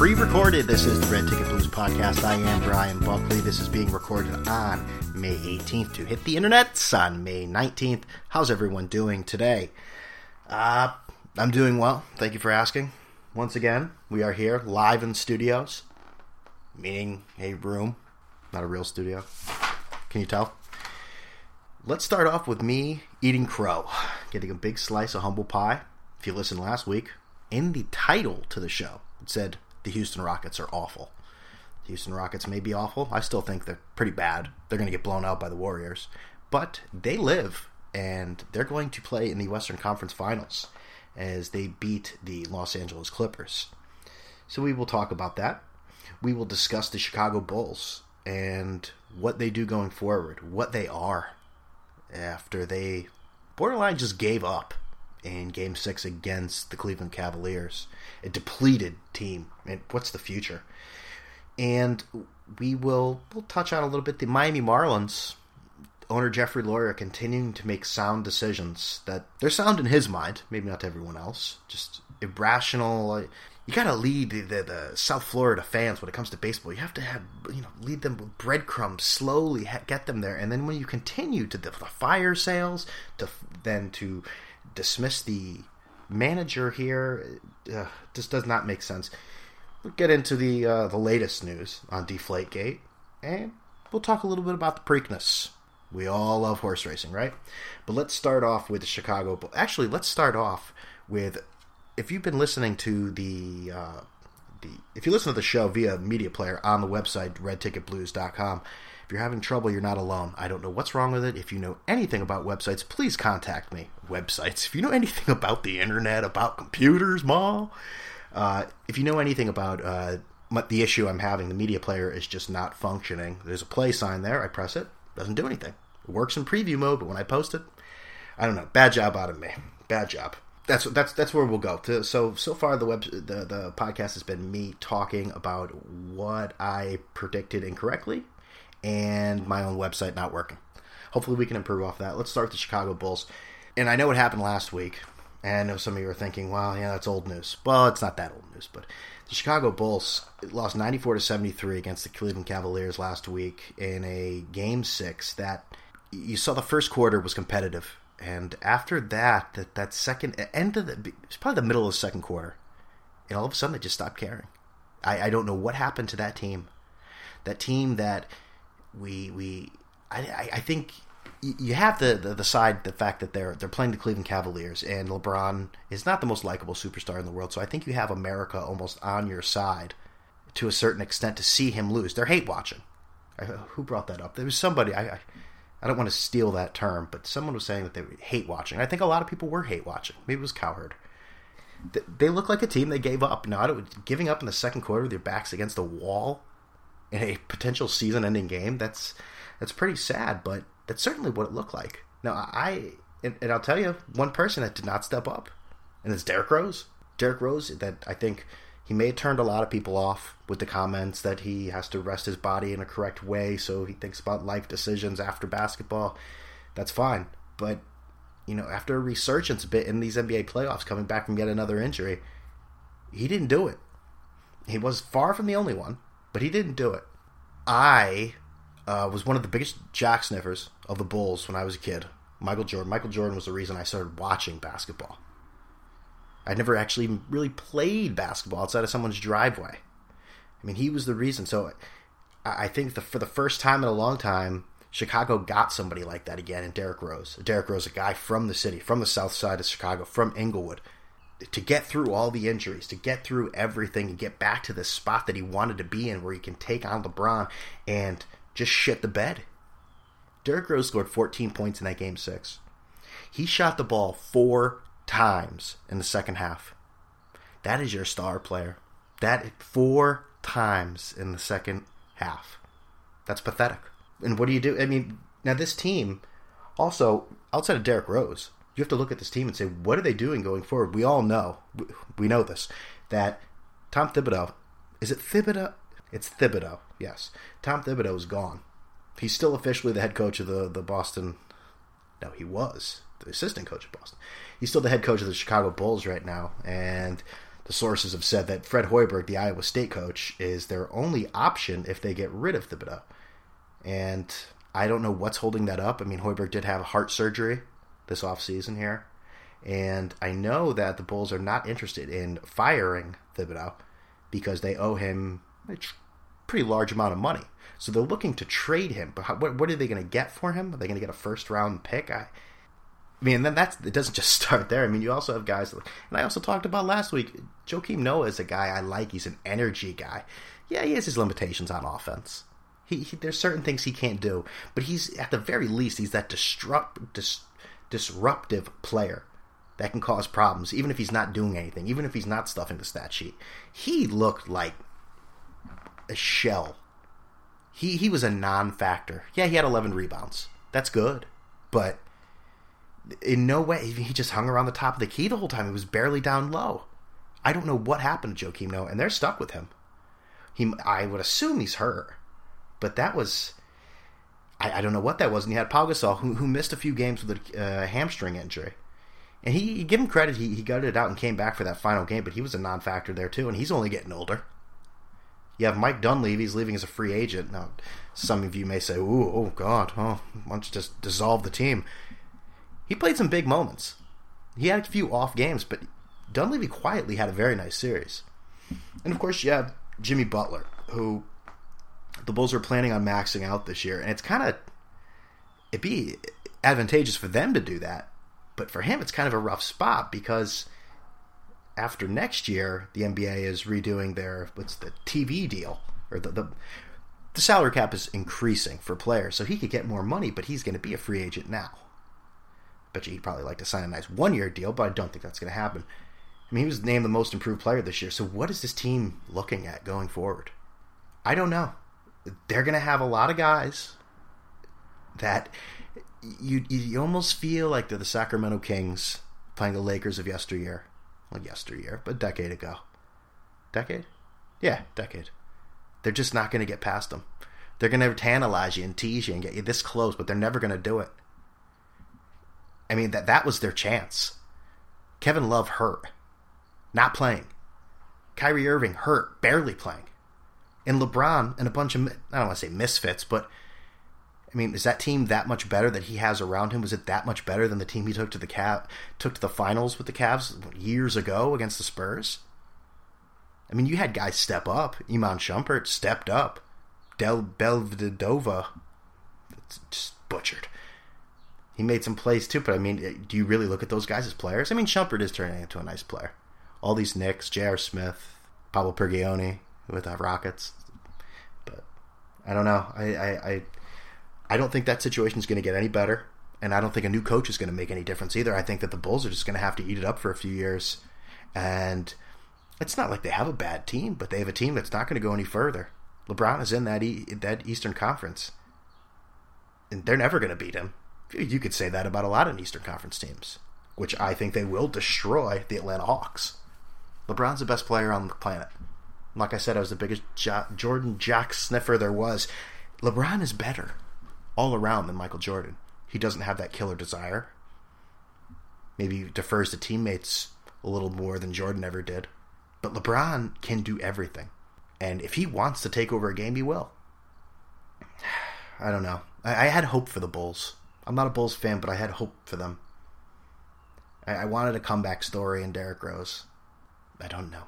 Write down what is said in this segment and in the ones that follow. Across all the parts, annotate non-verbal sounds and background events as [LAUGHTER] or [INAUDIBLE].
pre recorded. This is the Red Ticket Blues podcast. I am Brian Buckley. This is being recorded on May 18th to hit the internet on May 19th. How's everyone doing today? Uh, I'm doing well. Thank you for asking. Once again, we are here live in studios, meaning a room, not a real studio. Can you tell? Let's start off with me eating crow, getting a big slice of humble pie. If you listened last week, in the title to the show, it said the Houston Rockets are awful. The Houston Rockets may be awful. I still think they're pretty bad. They're going to get blown out by the Warriors. But they live, and they're going to play in the Western Conference Finals as they beat the Los Angeles Clippers. So we will talk about that. We will discuss the Chicago Bulls and what they do going forward, what they are after they borderline just gave up in Game Six against the Cleveland Cavaliers, a depleted team. And what's the future? And we will we'll touch on a little bit the Miami Marlins owner Jeffrey Loria continuing to make sound decisions that they're sound in his mind, maybe not to everyone else. Just irrational. You got to lead the, the, the, South Florida fans when it comes to baseball. You have to have you know lead them with breadcrumbs, slowly get them there, and then when you continue to the, the fire sales, to then to dismiss the manager here, uh, just does not make sense. We'll get into the uh, the latest news on Deflategate, and we'll talk a little bit about the Preakness. We all love horse racing, right? But let's start off with the Chicago. Actually, let's start off with if you've been listening to the uh, the if you listen to the show via media player on the website redticketblues.com if you're having trouble you're not alone. I don't know what's wrong with it. If you know anything about websites please contact me. Websites. If you know [LAUGHS] anything about the internet about computers ma. Uh, if you know anything about uh, the issue i'm having the media player is just not functioning. There's a play sign there. I press it. Doesn't do anything. It works in preview mode but when i post it i don't know. Bad job out of me. Bad job. That's that's that's where we'll go. So so far the web the the podcast has been me talking about what I predicted incorrectly and my own website not working. Hopefully we can improve off that. Let's start with the Chicago Bulls. And I know what happened last week. And I know some of you are thinking, well, yeah, that's old news. Well, it's not that old news, but the Chicago Bulls lost 94 to 73 against the Cleveland Cavaliers last week in a game 6 that you saw the first quarter was competitive and after that, that that second end of the it's probably the middle of the second quarter, and all of a sudden they just stopped caring. I, I don't know what happened to that team, that team that we we I I think you have the, the, the side the fact that they're they're playing the Cleveland Cavaliers and LeBron is not the most likable superstar in the world. So I think you have America almost on your side to a certain extent to see him lose. They're hate watching. who brought that up? There was somebody. I, I I don't want to steal that term, but someone was saying that they hate watching. I think a lot of people were hate watching. Maybe it was Cowherd. They look like a team They gave up. Not giving up in the second quarter with their backs against the wall in a potential season-ending game, that's that's pretty sad, but that's certainly what it looked like. Now, I and, and I'll tell you one person that did not step up, and it's Derrick Rose. Derrick Rose, that I think he may have turned a lot of people off with the comments that he has to rest his body in a correct way, so he thinks about life decisions after basketball. That's fine. But, you know, after a resurgence a bit in these NBA playoffs, coming back from yet another injury, he didn't do it. He was far from the only one, but he didn't do it. I uh, was one of the biggest jack sniffers of the Bulls when I was a kid. Michael Jordan. Michael Jordan was the reason I started watching basketball. I never actually really played basketball outside of someone's driveway. I mean, he was the reason. So I think the, for the first time in a long time, Chicago got somebody like that again in Derrick Rose. Derrick Rose, a guy from the city, from the south side of Chicago, from Englewood, to get through all the injuries, to get through everything, and get back to the spot that he wanted to be in, where he can take on LeBron and just shit the bed. Derrick Rose scored 14 points in that game six. He shot the ball four times in the second half. That is your star player. That four times in the second half. That's pathetic. And what do you do? I mean, now this team also outside of Derrick Rose, you have to look at this team and say, what are they doing going forward? We all know, we know this, that Tom Thibodeau, is it Thibodeau? It's Thibodeau, yes. Tom Thibodeau is gone. He's still officially the head coach of the, the Boston. No, he was the assistant coach of Boston. He's still the head coach of the Chicago Bulls right now, and the sources have said that Fred Hoiberg, the Iowa State coach, is their only option if they get rid of Thibodeau. And I don't know what's holding that up. I mean, Hoiberg did have heart surgery this offseason here. And I know that the Bulls are not interested in firing Thibodeau because they owe him a pretty large amount of money. So they're looking to trade him. But how, what, what, are they going to get for him? Are they going to get a first round pick? I, I mean, then that's it doesn't [LAUGHS] just start there. I mean, you also have guys, and I also talked about last week. Joakim Noah is a guy I like. He's an energy guy. Yeah, he has his limitations on offense. He, he there's certain things he can't do, but he's at the very least he's that disrupt dis, disruptive player that can cause problems, even if he's not doing anything, even if he's not stuffing the stat sheet. He looked like a shell. He he was a non-factor. Yeah, he had 11 rebounds. That's good, but in no way he just hung around the top of the key the whole time. He was barely down low. I don't know what happened to Joakim Noah, and they're stuck with him. He, I would assume he's hurt, but that was, I, I don't know what that was. And you had Pau Gasol, who, who missed a few games with a uh, hamstring injury, and he, you give him credit, he, he gutted it out and came back for that final game, but he was a non-factor there too, and he's only getting older. You have Mike Dunleavy, he's leaving as a free agent. Now, some of you may say, "Ooh, oh God, oh, why don't you just dissolve the team?" he played some big moments. He had a few off games, but Dunleavy quietly had a very nice series. And of course, you have Jimmy Butler, who the Bulls are planning on maxing out this year, and it's kind of it'd be advantageous for them to do that, but for him, it's kind of a rough spot because after next year, the NBA is redoing their what's the TV deal or the, the the salary cap is increasing for players, so he could get more money, but he's going to be a free agent now bet you he'd probably like to sign a nice one year deal, but I don't think that's going to happen. I mean, he was named the most improved player this year. So what is this team looking at going forward? I don't know. They're going to have a lot of guys that you you almost feel like they're the Sacramento Kings playing the Lakers of yesteryear. Well, yesteryear, but a decade ago. Decade? Yeah, decade. They're just not going to get past them. They're going to tantalize you and tease you and get you this close, but they're never going to do it. I mean that that was their chance. Kevin Love hurt, not playing. Kyrie Irving hurt, barely playing. And LeBron and a bunch of I don't want to say misfits, but I mean, is that team that much better that he has around him? Was it that much better than the team he took to the Cav took to the finals with the Cavs years ago against the Spurs? I mean, you had guys step up. Iman Shumpert stepped up. Del Belvedova, just butchered he made some plays too. But I mean, do you really look at those guys as players? I mean, Shumpert is turning into a nice player. All these Knicks, J.R. Smith, Pablo Prigioni with the Rockets, but I don't know. I I I, I don't think that situation is going to get any better, and I don't think a new coach is going to make any difference either. I think that the Bulls are just going to have to eat it up for a few years, and it's not like they have a bad team, but they have a team that's not going to go any further. LeBron is in that e- that Eastern Conference, and they're never going to beat him you could say that about a lot of Eastern Conference teams, which I think they will destroy the Atlanta Hawks. LeBron's the best player on the planet. Like I said, I was the biggest jo- Jordan Jack sniffer there was. LeBron is better all around than Michael Jordan. He doesn't have that killer desire. Maybe defers to teammates a little more than Jordan ever did. But LeBron can do everything. And if he wants to take over a game, he will. [SIGHS] I don't know. I, I had hope for the Bulls. I'm not a Bulls fan, but I had hope for them. I, I wanted a comeback story in Derrick Rose. I don't know.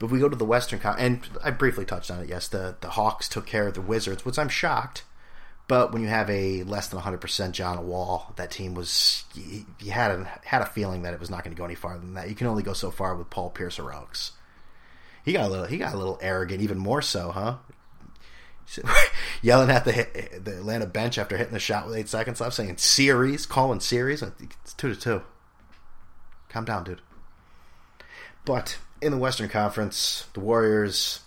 But if we go to the Western Con- and I briefly touched on it. Yes, the the Hawks took care of the Wizards, which I'm shocked. But when you have a less than 100% John Wall, that team was you, you had a, had a feeling that it was not going to go any farther than that. You can only go so far with Paul Pierce heroics. He got a little he got a little arrogant, even more so, huh? [LAUGHS] yelling at the the Atlanta bench after hitting the shot with eight seconds left, saying series, calling series. It's two to two. Calm down, dude. But in the Western Conference, the Warriors.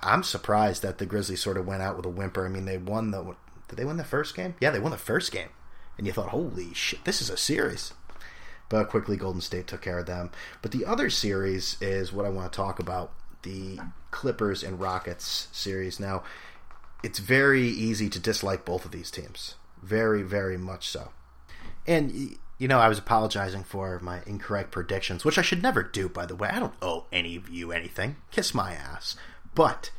I'm surprised that the Grizzlies sort of went out with a whimper. I mean, they won the. Did they win the first game? Yeah, they won the first game, and you thought, "Holy shit, this is a series." But quickly, Golden State took care of them. But the other series is what I want to talk about: the Clippers and Rockets series. Now, it's very easy to dislike both of these teams. Very, very much so. And you know, I was apologizing for my incorrect predictions, which I should never do, by the way. I don't owe any of you anything. Kiss my ass. But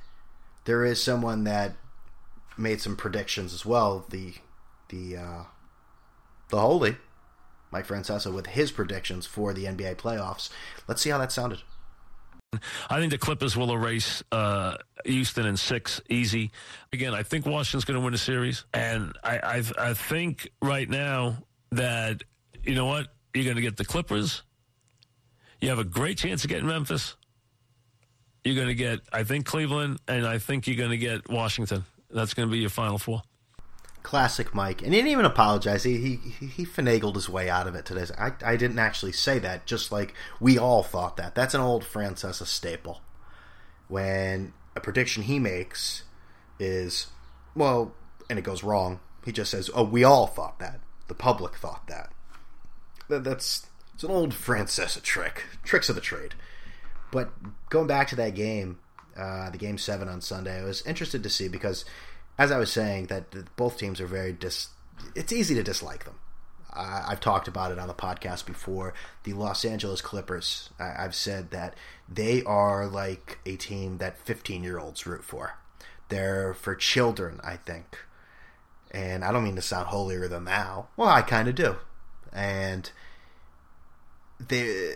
there is someone that made some predictions as well. The the uh, the holy Mike Francesa with his predictions for the NBA playoffs. Let's see how that sounded. I think the Clippers will erase uh, Houston in six easy. Again, I think Washington's going to win the series, and I, I I think right now that you know what you're going to get the Clippers. You have a great chance of getting Memphis. You're going to get, I think, Cleveland, and I think you're going to get Washington. That's going to be your final four. Classic Mike, and he didn't even apologize. He he, he finagled his way out of it today. I, I didn't actually say that, just like we all thought that. That's an old Francesa staple. When a prediction he makes is, well, and it goes wrong, he just says, "Oh, we all thought that. The public thought that." That that's it's an old Francesa trick, tricks of the trade. But going back to that game, uh, the game seven on Sunday, I was interested to see because as I was saying, that both teams are very dis. It's easy to dislike them. I've talked about it on the podcast before. The Los Angeles Clippers. I, I've said that they are like a team that 15 year olds root for. They're for children, I think. And I don't mean to sound holier than thou. Well, I kind of do. And they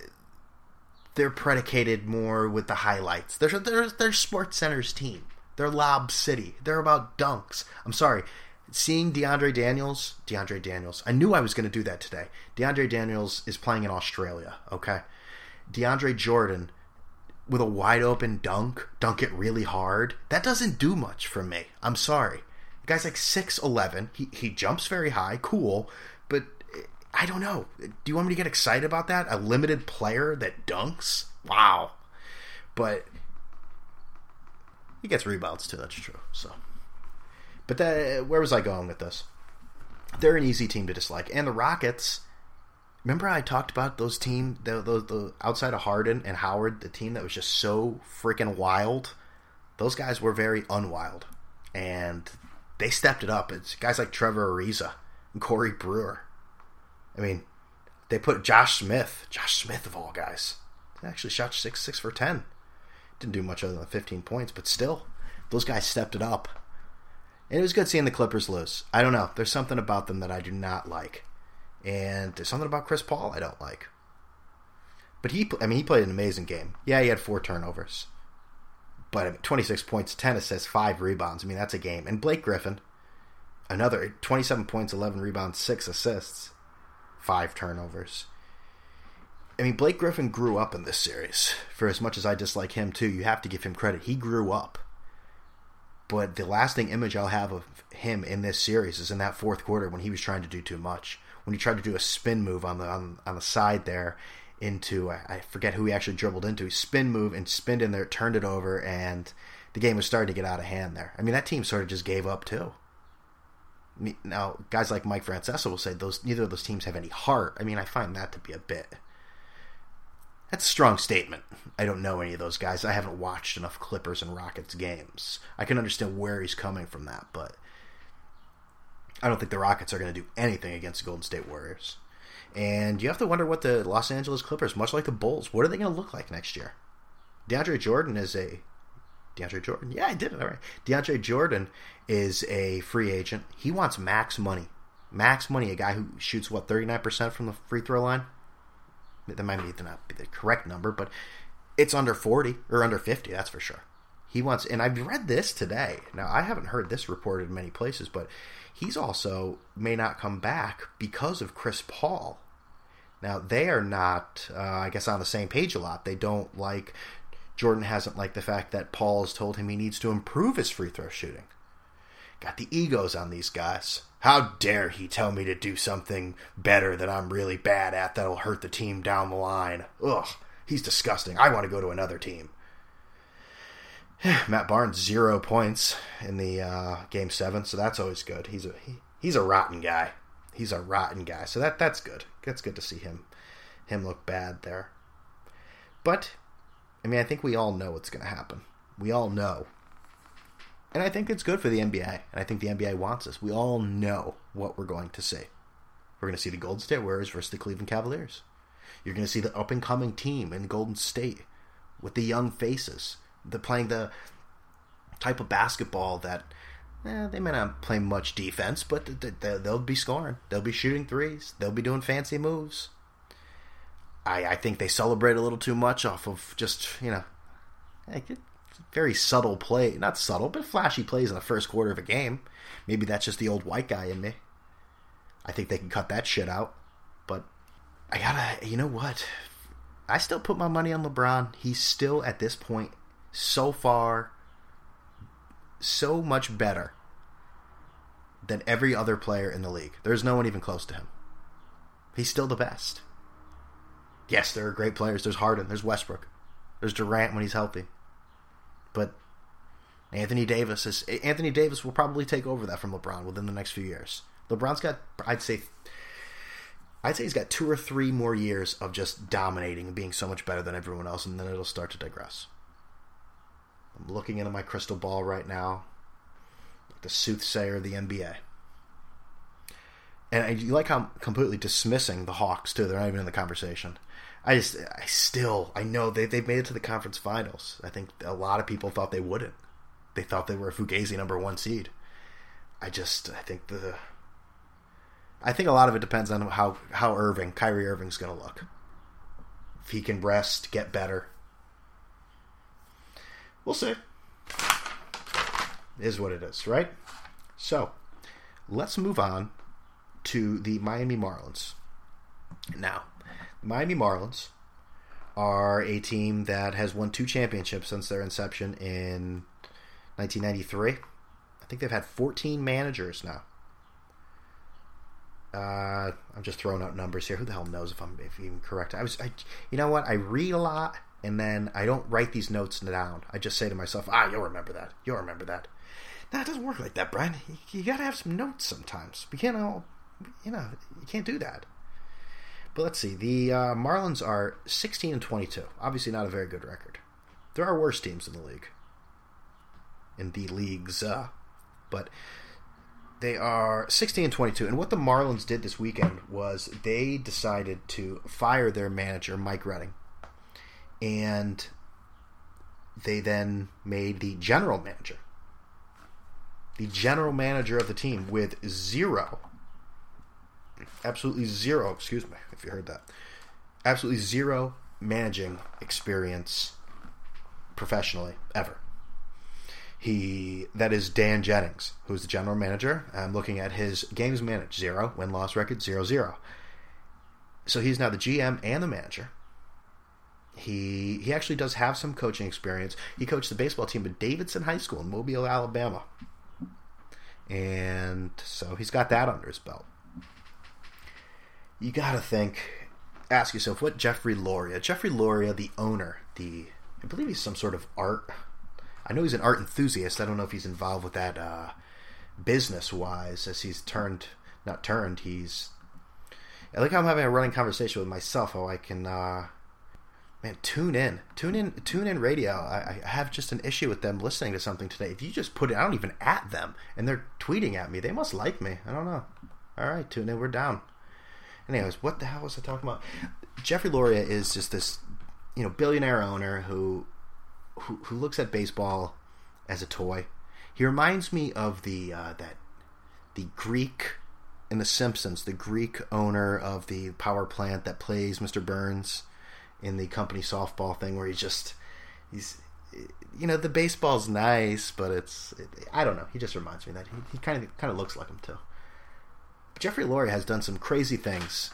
they're predicated more with the highlights. They're they're, they're Sports Center's team. They're Lob City. They're about dunks. I'm sorry. Seeing DeAndre Daniels, DeAndre Daniels, I knew I was going to do that today. DeAndre Daniels is playing in Australia, okay? DeAndre Jordan with a wide open dunk, dunk it really hard. That doesn't do much for me. I'm sorry. The guy's like 6'11. He, he jumps very high, cool, I don't know. Do you want me to get excited about that? A limited player that dunks? Wow. But he gets rebounds too. That's true. So, but that, where was I going with this? They're an easy team to dislike, and the Rockets. Remember, I talked about those team, the, the, the outside of Harden and Howard, the team that was just so freaking wild. Those guys were very unwild, and they stepped it up. It's guys like Trevor Ariza and Corey Brewer. I mean, they put Josh Smith, Josh Smith of all guys, actually shot six six for ten. Didn't do much other than 15 points, but still, those guys stepped it up. And it was good seeing the Clippers lose. I don't know. There's something about them that I do not like. And there's something about Chris Paul I don't like. But he, I mean, he played an amazing game. Yeah, he had four turnovers. But I mean, 26 points, 10 assists, 5 rebounds. I mean, that's a game. And Blake Griffin, another 27 points, 11 rebounds, 6 assists, 5 turnovers. I mean, Blake Griffin grew up in this series. For as much as I dislike him too, you have to give him credit. He grew up. But the lasting image I'll have of him in this series is in that fourth quarter when he was trying to do too much. When he tried to do a spin move on the on, on the side there into I forget who he actually dribbled into. He spin move and spinned in there, turned it over, and the game was starting to get out of hand there. I mean, that team sort of just gave up too. Now, guys like Mike Francesa will say those neither of those teams have any heart. I mean, I find that to be a bit that's a strong statement. I don't know any of those guys. I haven't watched enough Clippers and Rockets games. I can understand where he's coming from that, but I don't think the Rockets are going to do anything against the Golden State Warriors. And you have to wonder what the Los Angeles Clippers, much like the Bulls, what are they going to look like next year? DeAndre Jordan is a DeAndre Jordan. Yeah, I did it. All right. DeAndre Jordan is a free agent. He wants max money. Max money, a guy who shoots what, 39% from the free throw line? That might not be the correct number, but it's under 40 or under 50, that's for sure. He wants, and I've read this today. Now, I haven't heard this reported in many places, but he's also may not come back because of Chris Paul. Now, they are not, uh, I guess, on the same page a lot. They don't like, Jordan hasn't liked the fact that Paul has told him he needs to improve his free throw shooting. Got the egos on these guys. How dare he tell me to do something better that I'm really bad at that'll hurt the team down the line? Ugh, he's disgusting. I want to go to another team. [SIGHS] Matt Barnes zero points in the uh, game seven, so that's always good. He's a he, he's a rotten guy. He's a rotten guy, so that that's good. That's good to see him him look bad there. But I mean, I think we all know what's going to happen. We all know and I think it's good for the NBA. And I think the NBA wants us. We all know what we're going to see. We're going to see the Golden State Warriors versus the Cleveland Cavaliers. You're going to see the up and coming team in Golden State with the young faces. They're playing the type of basketball that eh, they may not play much defense, but they'll be scoring. They'll be shooting threes. They'll be doing fancy moves. I, I think they celebrate a little too much off of just, you know, very subtle play. Not subtle, but flashy plays in the first quarter of a game. Maybe that's just the old white guy in me. I think they can cut that shit out. But I gotta, you know what? I still put my money on LeBron. He's still, at this point, so far, so much better than every other player in the league. There's no one even close to him. He's still the best. Yes, there are great players. There's Harden. There's Westbrook. There's Durant when he's healthy. But Anthony Davis is Anthony Davis will probably take over that from LeBron within the next few years. LeBron's got I'd say I'd say he's got two or three more years of just dominating and being so much better than everyone else, and then it'll start to digress. I'm looking into my crystal ball right now, like the soothsayer of the NBA. And you like how I'm completely dismissing the Hawks too. They're not even in the conversation. I just, I still, I know they they've made it to the conference finals. I think a lot of people thought they wouldn't. They thought they were a Fugazi number one seed. I just, I think the, I think a lot of it depends on how how Irving, Kyrie Irving's going to look. If he can rest, get better. We'll see. Is what it is, right? So, let's move on to the Miami Marlins. Now, Miami Marlins are a team that has won two championships since their inception in 1993. I think they've had 14 managers now. Uh, I'm just throwing out numbers here. Who the hell knows if I'm if even correct? I was, I, you know what? I read a lot, and then I don't write these notes down. I just say to myself, "Ah, you'll remember that. You'll remember that." No, it doesn't work like that, Brian. You, you got to have some notes sometimes. We can't all, you know, you can't do that. But let's see. The uh, Marlins are 16 and 22. Obviously, not a very good record. There are worse teams in the league. In the leagues, uh, but they are 16 and 22. And what the Marlins did this weekend was they decided to fire their manager, Mike Redmond. And they then made the general manager, the general manager of the team, with zero absolutely zero, excuse me if you heard that, absolutely zero managing experience professionally ever. He that is Dan Jennings, who's the general manager. I'm looking at his games managed zero, win loss record zero zero. So he's now the GM and the manager. He he actually does have some coaching experience. He coached the baseball team at Davidson High School in Mobile, Alabama. And so he's got that under his belt you got to think, ask yourself, what Jeffrey Loria, Jeffrey Loria, the owner, the I believe he's some sort of art. I know he's an art enthusiast. I don't know if he's involved with that uh, business wise, as he's turned, not turned. He's. I like how I'm having a running conversation with myself. How I can, uh, man, tune in, tune in, tune in radio. I, I have just an issue with them listening to something today. If you just put it, I don't even at them, and they're tweeting at me. They must like me. I don't know. All right, tune in. We're down. Anyways, what the hell was I talking about? Jeffrey Loria is just this, you know, billionaire owner who, who, who looks at baseball as a toy. He reminds me of the uh, that the Greek in The Simpsons, the Greek owner of the power plant that plays Mr. Burns in the company softball thing, where he just he's you know the baseball's nice, but it's it, I don't know. He just reminds me that he, he kind of kind of looks like him too. Jeffrey Loria has done some crazy things.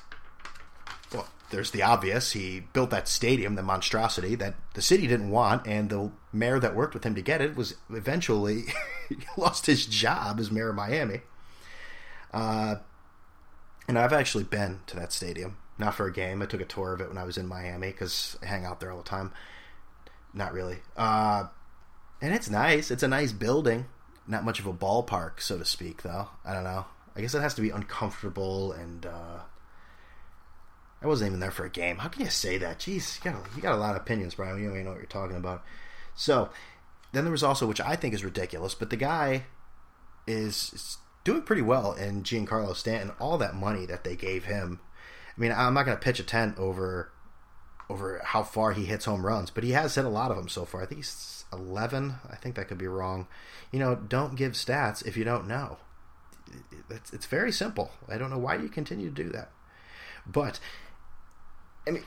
Well, there's the obvious. He built that stadium, the monstrosity that the city didn't want, and the mayor that worked with him to get it was eventually [LAUGHS] lost his job as mayor of Miami. Uh, and I've actually been to that stadium, not for a game. I took a tour of it when I was in Miami because I hang out there all the time. Not really. Uh, and it's nice. It's a nice building. Not much of a ballpark, so to speak, though. I don't know. I guess it has to be uncomfortable and uh, I wasn't even there for a game. How can you say that? Jeez, you got a, you got a lot of opinions, Brian. You don't even know what you're talking about. So then there was also, which I think is ridiculous, but the guy is, is doing pretty well in Giancarlo Stanton. All that money that they gave him. I mean, I'm not going to pitch a tent over over how far he hits home runs, but he has hit a lot of them so far. I think he's 11. I think that could be wrong. You know, don't give stats if you don't know. It's, it's very simple. I don't know why you continue to do that. But, I mean,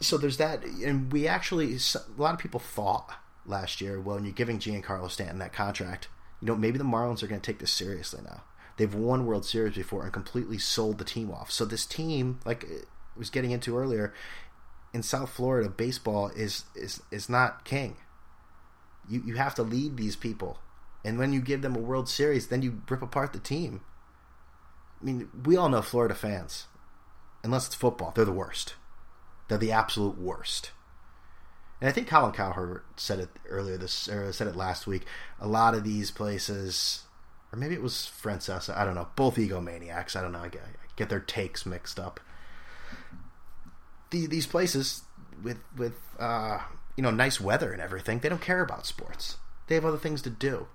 so there's that. And we actually, a lot of people thought last year, well, when you're giving Giancarlo Stanton that contract, you know, maybe the Marlins are going to take this seriously now. They've won World Series before and completely sold the team off. So this team, like I was getting into earlier, in South Florida, baseball is is is not king. You you have to lead these people, and when you give them a World Series, then you rip apart the team. I mean, we all know Florida fans, unless it's football, they're the worst. They're the absolute worst. And I think Colin Cowherd said it earlier this or said it last week. A lot of these places, or maybe it was Francesa, I don't know. Both egomaniacs. I don't know. I get, I get their takes mixed up the, these places with with uh, you know nice weather and everything, they don't care about sports. They have other things to do.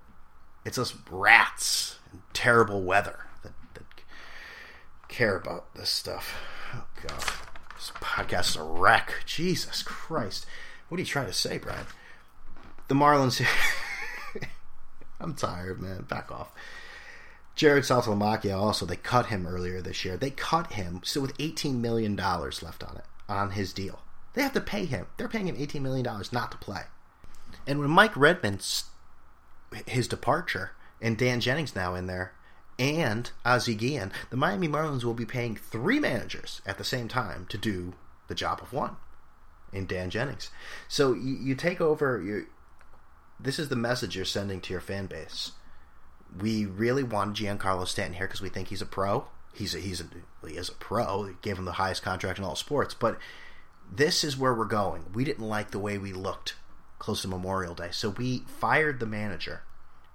It's us rats and terrible weather that, that care about this stuff. Oh god, this podcast is a wreck. Jesus Christ, what are you trying to say, Brad? The Marlins. [LAUGHS] I'm tired, man. Back off. Jared Saltalamacchia also, they cut him earlier this year. They cut him still with $18 million left on it on his deal. They have to pay him. They're paying him $18 million not to play. And when Mike Redmond's his departure and Dan Jennings now in there and Ozzie Guillen, the Miami Marlins will be paying three managers at the same time to do the job of one in Dan Jennings. So you, you take over you this is the message you're sending to your fan base. We really want Giancarlo Stanton here because we think he's a pro he's a, he's a, he is a pro. He gave him the highest contract in all sports. But this is where we're going. We didn't like the way we looked close to Memorial Day, so we fired the manager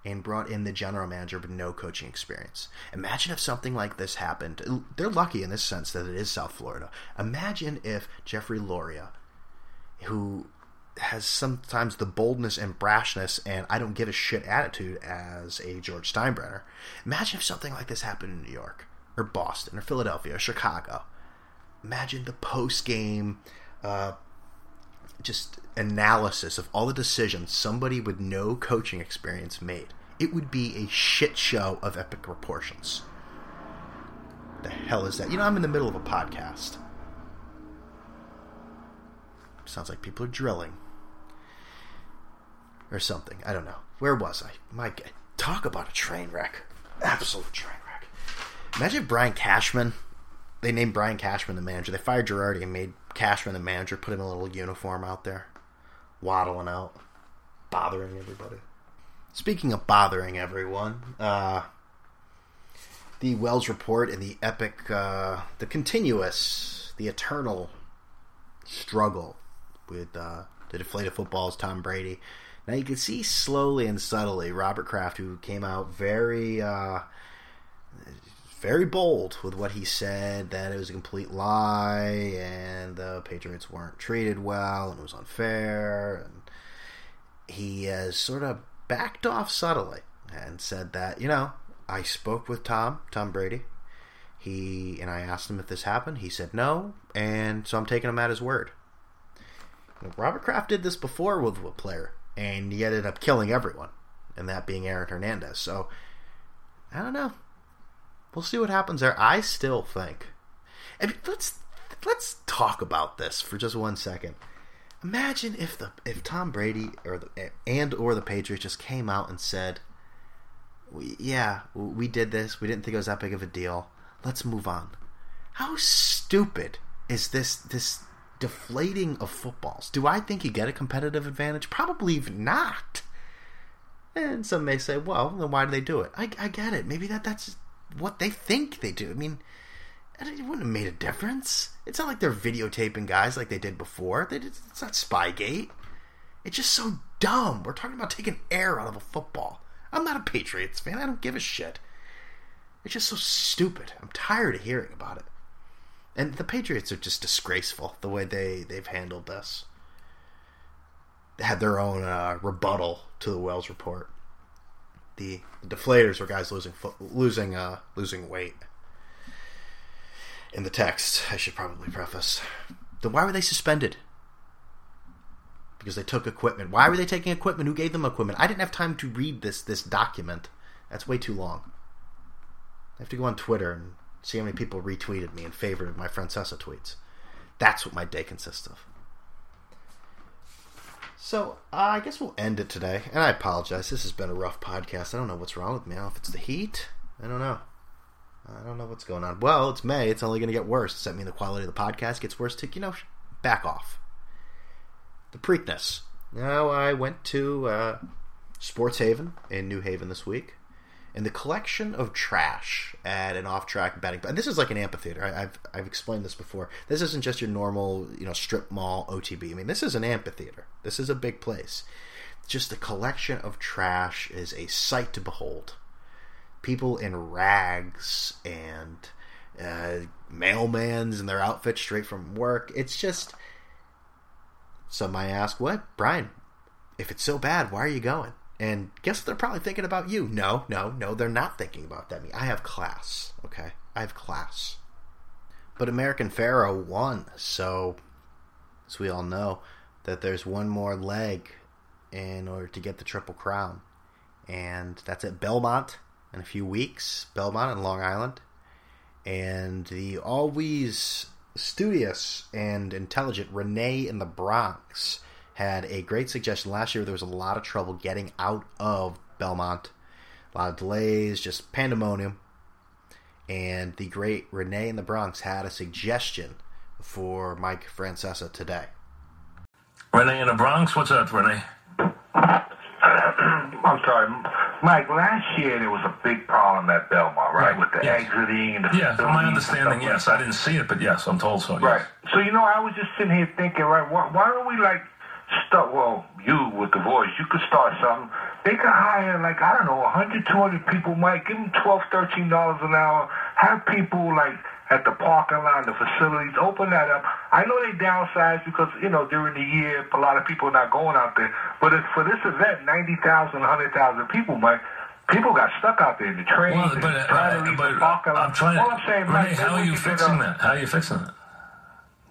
and brought in the general manager with no coaching experience. Imagine if something like this happened. They're lucky in this sense that it is South Florida. Imagine if Jeffrey Loria, who has sometimes the boldness and brashness and I don't give a shit attitude as a George Steinbrenner. Imagine if something like this happened in New York or Boston or Philadelphia or Chicago. Imagine the post game uh, just analysis of all the decisions somebody with no coaching experience made. It would be a shit show of epic proportions. The hell is that? You know, I'm in the middle of a podcast. Sounds like people are drilling. Or something. I don't know. Where was I? My God. talk about a train wreck. Absolute train wreck. Imagine Brian Cashman. They named Brian Cashman the manager. They fired Girardi and made Cashman the manager. Put him in a little uniform out there, waddling out, bothering everybody. Speaking of bothering everyone, uh, the Wells report and the epic, uh, the continuous, the eternal struggle with uh, the deflated footballs, Tom Brady. Now you can see slowly and subtly Robert Kraft, who came out very uh, very bold with what he said that it was a complete lie and the Patriots weren't treated well and it was unfair. And he has sort of backed off subtly and said that, you know, I spoke with Tom, Tom Brady. He and I asked him if this happened. He said no, and so I'm taking him at his word. Robert Kraft did this before with a player, and he ended up killing everyone, and that being Aaron Hernandez. So I don't know we'll see what happens there. I still think. Mean, let's let's talk about this for just one second. Imagine if the if Tom Brady or the and or the Patriots just came out and said, we, "Yeah, we did this. We didn't think it was that big of a deal. Let's move on." How stupid is this this deflating of footballs? Do I think you get a competitive advantage? Probably not. And some may say, "Well, then why do they do it?" I, I get it. Maybe that that's what they think they do. I mean, it wouldn't have made a difference. It's not like they're videotaping guys like they did before. They did, it's not Spygate. It's just so dumb. We're talking about taking air out of a football. I'm not a Patriots fan. I don't give a shit. It's just so stupid. I'm tired of hearing about it. And the Patriots are just disgraceful the way they, they've handled this. They had their own uh, rebuttal to the Wells report. The, deflators were guys losing fo- losing uh, losing weight. In the text, I should probably preface. Then why were they suspended? Because they took equipment. Why were they taking equipment? Who gave them equipment? I didn't have time to read this this document. That's way too long. I have to go on Twitter and see how many people retweeted me in favor of my Francesa tweets. That's what my day consists of. So uh, I guess we'll end it today. And I apologize. This has been a rough podcast. I don't know what's wrong with me. I don't know if it's the heat. I don't know. I don't know what's going on. Well, it's May. It's only going to get worse. Does that mean the quality of the podcast gets worse? To you know, back off. The Preakness. Now I went to uh, Sports Haven in New Haven this week and the collection of trash at an off-track betting. And this is like an amphitheater. I, have I've explained this before. This isn't just your normal you know strip mall OTB. I mean, this is an amphitheater. This is a big place. Just the collection of trash is a sight to behold. People in rags and uh, mailmans in their outfits straight from work. It's just. Some might ask, "What, Brian? If it's so bad, why are you going?" And guess what they're probably thinking about you? No, no, no, they're not thinking about that. Me, I have class, okay? I have class. But American Pharoah won, so as we all know, that there's one more leg in order to get the Triple Crown. And that's at Belmont in a few weeks. Belmont in Long Island. And the always studious and intelligent Renee in the Bronx had a great suggestion. Last year, there was a lot of trouble getting out of Belmont, a lot of delays, just pandemonium. And the great Renee in the Bronx had a suggestion for Mike Francesa today. Renee in the Bronx, what's up, Renee? [CLEARS THROAT] I'm sorry, Mike. Last year there was a big problem at Belmont, right, right. with the yes. exiting and the yeah. From my understanding, yes, like I didn't see it, but yes, I'm told so. Yes. Right. So you know, I was just sitting here thinking, right, why, why don't we like start, well, you with the voice, you could start something. They could hire, like, I don't know, 100, 200 people, Mike, give them 12 $13 an hour. Have people, like, at the parking lot, the facilities, open that up. I know they downsize because, you know, during the year, a lot of people are not going out there. But if for this event, 90,000, 100,000 people, Mike, people got stuck out there in the train. Well, but, uh, trying to leave but, the parking lot. I'm trying All I'm saying, Renee, Mike, how are you fixing that? How are you fixing that?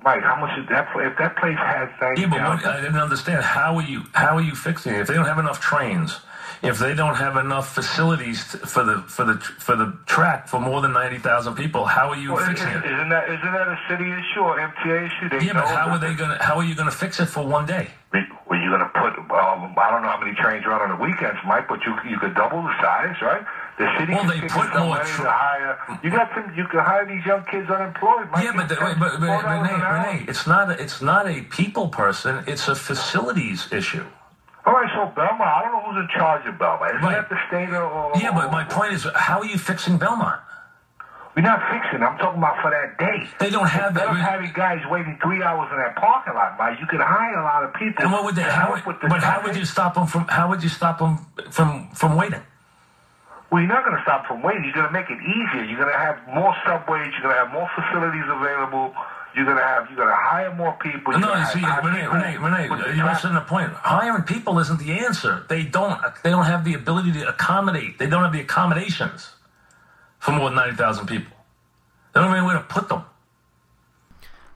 Mike, how much is that? If that place has things, yeah, but what, I didn't understand. How are you? How are you fixing it? If they don't have enough trains, if they don't have enough facilities for the for the for the track for more than ninety thousand people, how are you well, fixing it? Isn't that isn't that a city issue or MTA issue? They yeah, but how are they gonna? How are you gonna fix it for one day? Well, you're gonna put. Um, I don't know how many trains run on the weekends, Mike, but you you could double the size, right? The city well, they put more. Tr- hire, you got some. You can hire these young kids unemployed. Yeah, but, the, wait, but, but Renee, Renee, it's not. A, it's not a people person. It's a facilities issue. All right, so Belmont. I don't know who's in charge of Belmont. Isn't right. that the state or? Yeah, but my point is, how are you fixing Belmont? We're not fixing. I'm talking about for that day. They don't have Instead that. having guys waiting three hours in that parking lot, Mike, you could hire a lot of people. And what would they? How, would, but how would you stop them from? How would you stop them from from waiting? Well, you're not going to stop from waiting. You're going to make it easier. You're going to have more subways. You're going to have more facilities available. You're going to have. You're going to hire more people. You're no, see, Renee, Renee, Renee, you're missing the point. Hiring people isn't the answer. They don't. They don't have the ability to accommodate. They don't have the accommodations for more than ninety thousand people. They don't have anywhere to put them.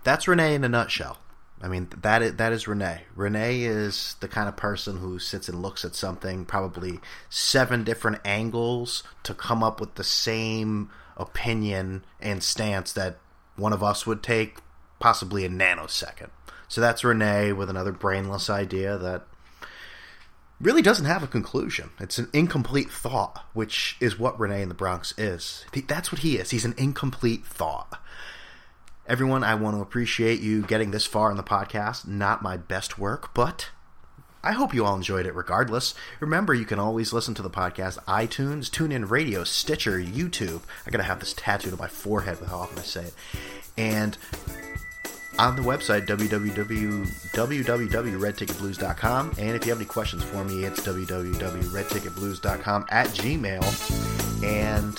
That's Renee in a nutshell. I mean that is, that is Renee. Renee is the kind of person who sits and looks at something probably seven different angles to come up with the same opinion and stance that one of us would take possibly a nanosecond. So that's Renee with another brainless idea that really doesn't have a conclusion. It's an incomplete thought, which is what Renee in the Bronx is. That's what he is. He's an incomplete thought. Everyone, I want to appreciate you getting this far in the podcast. Not my best work, but I hope you all enjoyed it regardless. Remember, you can always listen to the podcast iTunes, TuneIn Radio, Stitcher, YouTube. I gotta have this tattooed on my forehead with how often I say it. And on the website www.redticketblues.com and if you have any questions for me it's www.redticketblues.com at gmail. And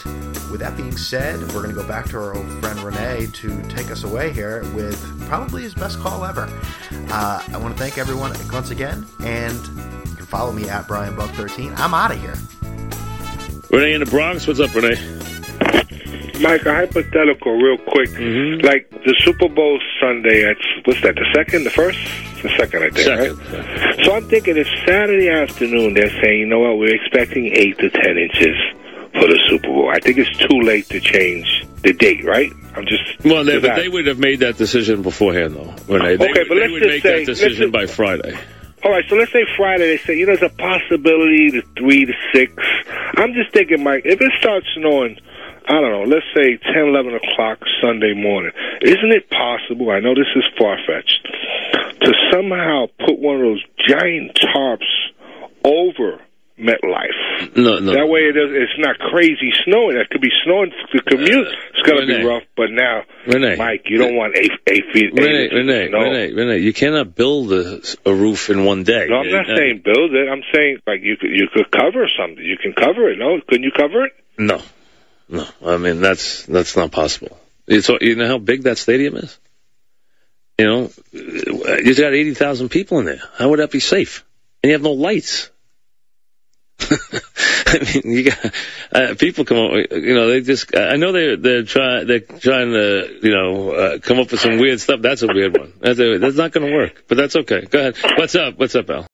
with that being said we're going to go back to our old friend renee to take us away here with probably his best call ever. Uh, i want to thank everyone once again and you can follow me at brianbuck13 i'm out of here. Renee in the Bronx. What's up, Renee? Mike, a hypothetical, real quick. Mm-hmm. Like the Super Bowl Sunday, at what's that? The second, the first, the second, I think. Second. Right? So I'm thinking if Saturday afternoon they're saying, you know what, we're expecting eight to ten inches for the Super Bowl. I think it's too late to change the date, right? I'm just Well, they, but they would have made that decision beforehand, though. Renee. They, Okay, would- but they let's would just make say- that decision by Friday. All right, so let's say Friday. They say, you know, there's a possibility to three to six. I'm just thinking, Mike, if it starts snowing, I don't know, let's say 10, 11 o'clock Sunday morning, isn't it possible, I know this is far fetched, to somehow put one of those giant tarps over MetLife? No, no. That way it is, it's not crazy snowing. It could be snowing to commute. It's going to be rough, but now, Renee. Mike, you don't want eight, eight feet. eight Renee, Renee, snow. Renee, Renee, you cannot build a, a roof in one day. No, I'm not Uh, saying build it. I'm saying like you could you could cover something. You can cover it. No, couldn't you cover it? No, no. I mean, that's that's not possible. It's you know how big that stadium is. You know, you got eighty thousand people in there. How would that be safe? And you have no lights. [LAUGHS] I mean, you got uh, people come on. You know, they just. I know they're they're trying they're trying to you know uh, come up with some weird stuff. That's a weird one. That's a, that's not going to work. But that's okay. Go ahead. What's up? What's up, Al?